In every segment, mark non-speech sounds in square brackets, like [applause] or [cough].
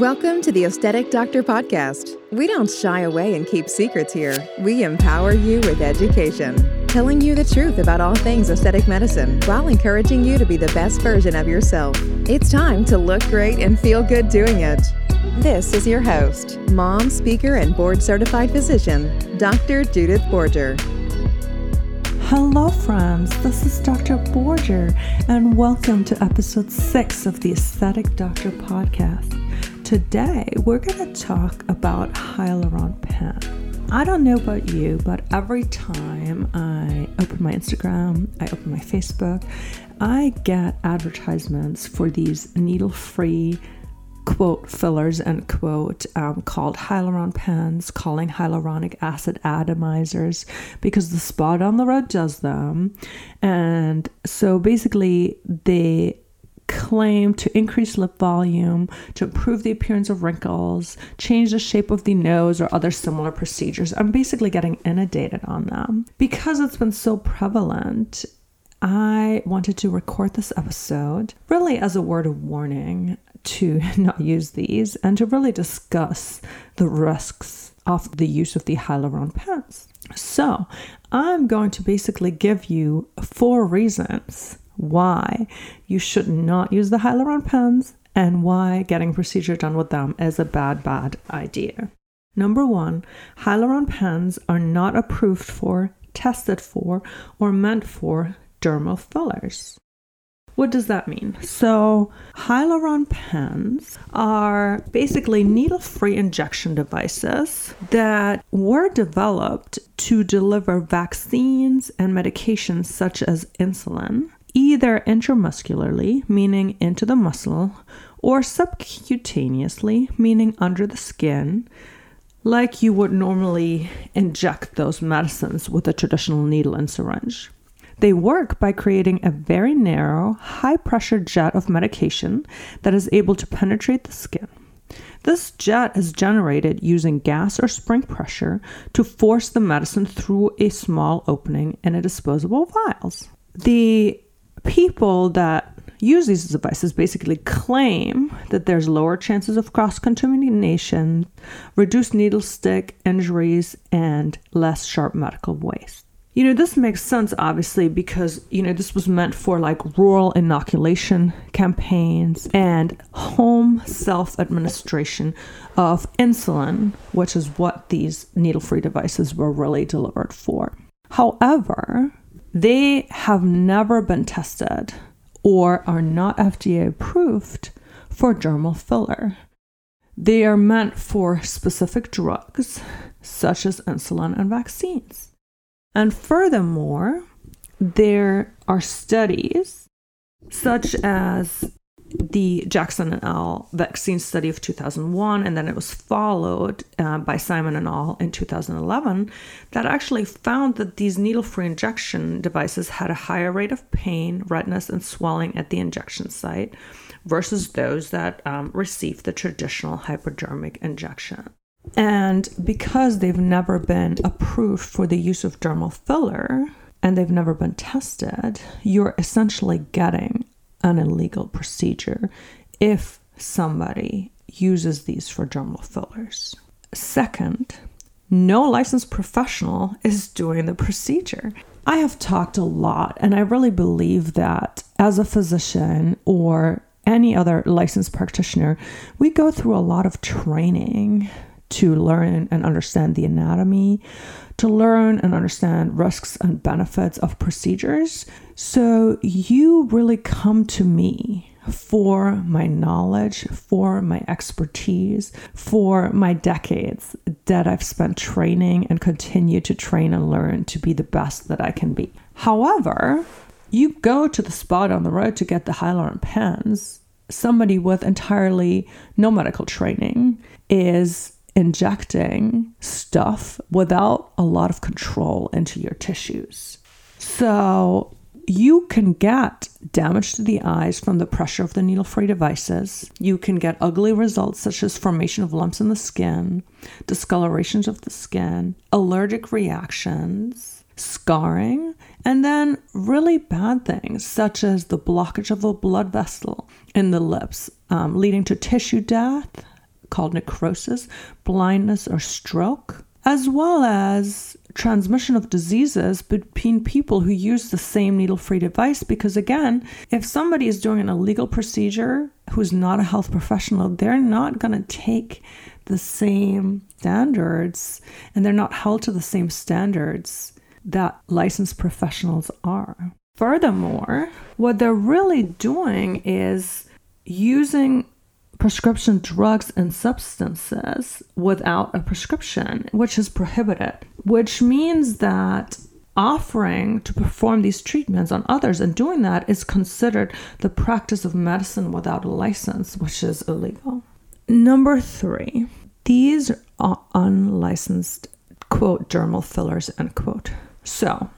Welcome to the Aesthetic Doctor Podcast. We don't shy away and keep secrets here. We empower you with education, telling you the truth about all things aesthetic medicine while encouraging you to be the best version of yourself. It's time to look great and feel good doing it. This is your host, mom, speaker, and board certified physician, Dr. Judith Borger. Hello, friends. This is Dr. Borger, and welcome to episode six of the Aesthetic Doctor Podcast. Today, we're going to talk about hyaluron pen. I don't know about you, but every time I open my Instagram, I open my Facebook, I get advertisements for these needle free quote fillers and quote um, called hyaluron pens calling hyaluronic acid atomizers because the spot on the road does them and so basically they claim to increase lip volume, to improve the appearance of wrinkles, change the shape of the nose, or other similar procedures. I'm basically getting inundated on them. Because it's been so prevalent, I wanted to record this episode really as a word of warning to [laughs] not use these and to really discuss the risks of the use of the hyaluron pens. So, I'm going to basically give you four reasons why you should not use the hyaluron pens and why getting procedure done with them is a bad, bad idea. Number one, hyaluron pens are not approved for, tested for, or meant for dermal fillers. What does that mean? So, hyaluron pens are basically needle free injection devices that were developed to deliver vaccines and medications such as insulin either intramuscularly, meaning into the muscle, or subcutaneously, meaning under the skin, like you would normally inject those medicines with a traditional needle and syringe. They work by creating a very narrow, high pressure jet of medication that is able to penetrate the skin. This jet is generated using gas or spring pressure to force the medicine through a small opening in a disposable vials. The people that use these devices basically claim that there's lower chances of cross contamination, reduced needle stick injuries, and less sharp medical waste. You know, this makes sense obviously because, you know, this was meant for like rural inoculation campaigns and home self administration of insulin, which is what these needle free devices were really delivered for. However, they have never been tested or are not FDA approved for dermal filler. They are meant for specific drugs such as insulin and vaccines. And furthermore, there are studies such as the Jackson and al. vaccine study of 2001, and then it was followed uh, by Simon and al. in 2011, that actually found that these needle free injection devices had a higher rate of pain, redness, and swelling at the injection site versus those that um, received the traditional hypodermic injection. And because they've never been approved for the use of dermal filler, and they've never been tested, you're essentially getting an illegal procedure if somebody uses these for dermal fillers. Second, no licensed professional is doing the procedure. I have talked a lot, and I really believe that as a physician or any other licensed practitioner, we go through a lot of training to learn and understand the anatomy, to learn and understand risks and benefits of procedures. So you really come to me for my knowledge, for my expertise, for my decades that I've spent training and continue to train and learn to be the best that I can be. However, you go to the spot on the road to get the hyaluron pens, somebody with entirely no medical training is injecting stuff without a lot of control into your tissues. So you can get damage to the eyes from the pressure of the needle free devices. You can get ugly results such as formation of lumps in the skin, discolorations of the skin, allergic reactions, scarring, and then really bad things such as the blockage of a blood vessel in the lips, um, leading to tissue death, called necrosis, blindness, or stroke, as well as transmission of diseases between people who use the same needle free device. Because again, if somebody is doing an illegal procedure who's not a health professional, they're not going to take the same standards and they're not held to the same standards that licensed professionals are. Furthermore, what they're really doing is using prescription drugs and substances without a prescription, which is prohibited, which means that offering to perform these treatments on others and doing that is considered the practice of medicine without a license, which is illegal. Number three, these are unlicensed, quote, dermal fillers, end quote. So,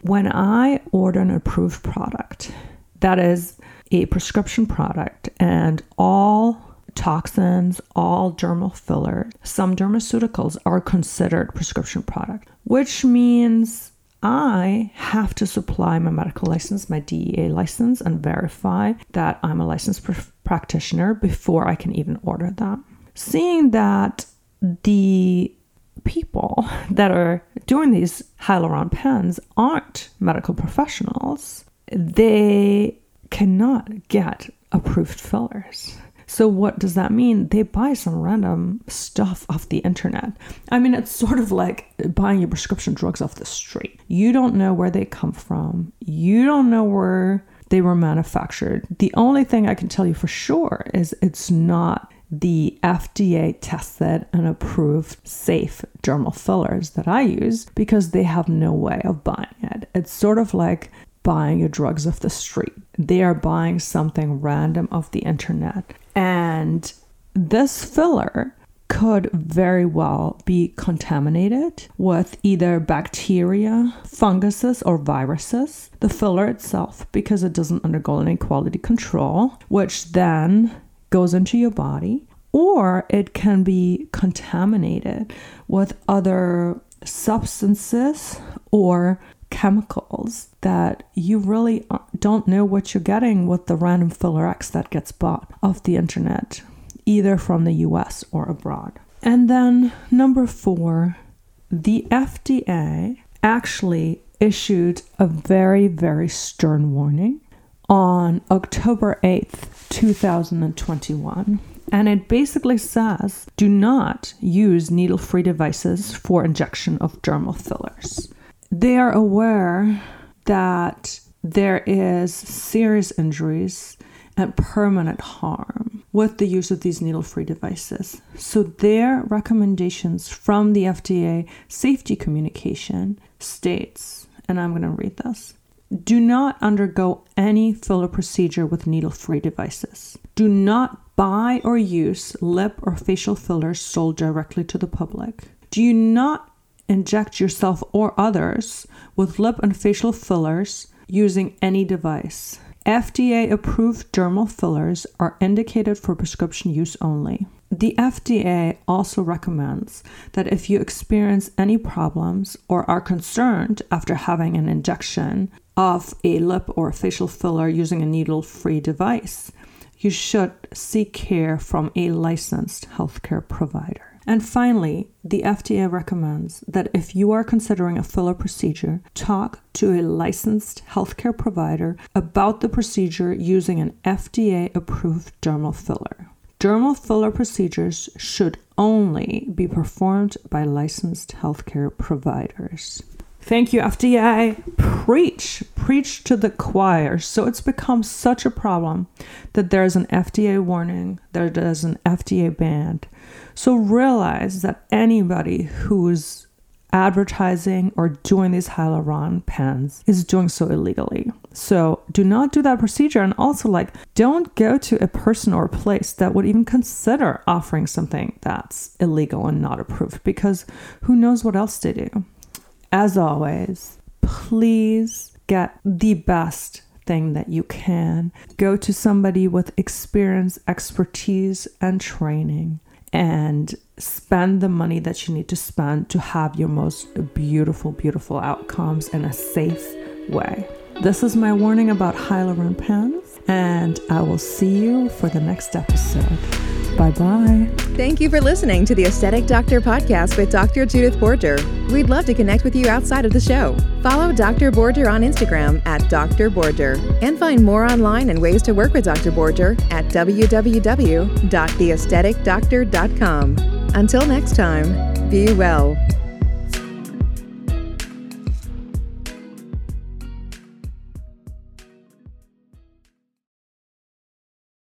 when I order an approved product, that is a prescription product, and all toxins, all dermal fillers, some dermaceuticals are considered prescription product, which means I have to supply my medical license, my DEA license, and verify that I'm a licensed pr- practitioner before I can even order them. Seeing that the people that are doing these hyaluron pens aren't medical professionals, they cannot get approved fillers. So, what does that mean? They buy some random stuff off the internet. I mean, it's sort of like buying your prescription drugs off the street. You don't know where they come from, you don't know where they were manufactured. The only thing I can tell you for sure is it's not the FDA tested and approved safe dermal fillers that I use because they have no way of buying it. It's sort of like buying your drugs off the street. They are buying something random off the internet. And this filler could very well be contaminated with either bacteria, funguses, or viruses. The filler itself, because it doesn't undergo any quality control, which then goes into your body, or it can be contaminated with other substances or chemicals that you really uh, don't know what you're getting with the random filler X that gets bought off the internet, either from the US or abroad. And then number four, the FDA actually issued a very, very stern warning on October 8th, 2021. And it basically says do not use needle free devices for injection of dermal fillers. They are aware that there is serious injuries and permanent harm with the use of these needle free devices. So, their recommendations from the FDA safety communication states, and I'm going to read this do not undergo any filler procedure with needle free devices. Do not buy or use lip or facial fillers sold directly to the public. Do you not inject yourself or others with lip and facial fillers using any device. FDA approved dermal fillers are indicated for prescription use only. The FDA also recommends that if you experience any problems or are concerned after having an injection of a lip or facial filler using a needle free device, you should seek care from a licensed healthcare provider. And finally, the FDA recommends that if you are considering a filler procedure, talk to a licensed healthcare provider about the procedure using an FDA approved dermal filler. Dermal filler procedures should only be performed by licensed healthcare providers. Thank you, FDA. Preach, preach to the choir. So it's become such a problem that there's an FDA warning, there's an FDA ban. So realize that anybody who's advertising or doing these hyaluron pens is doing so illegally. So do not do that procedure. And also, like, don't go to a person or a place that would even consider offering something that's illegal and not approved because who knows what else they do as always, please get the best thing that you can. Go to somebody with experience, expertise, and training and spend the money that you need to spend to have your most beautiful, beautiful outcomes in a safe way. This is my warning about hyaluron pens. And I will see you for the next episode. Bye bye. Thank you for listening to the Aesthetic Doctor podcast with Dr. Judith Borger. We'd love to connect with you outside of the show. Follow Dr. Borger on Instagram at Dr. Borger and find more online and ways to work with Dr. Borger at www.theaestheticdoctor.com. Until next time, be well.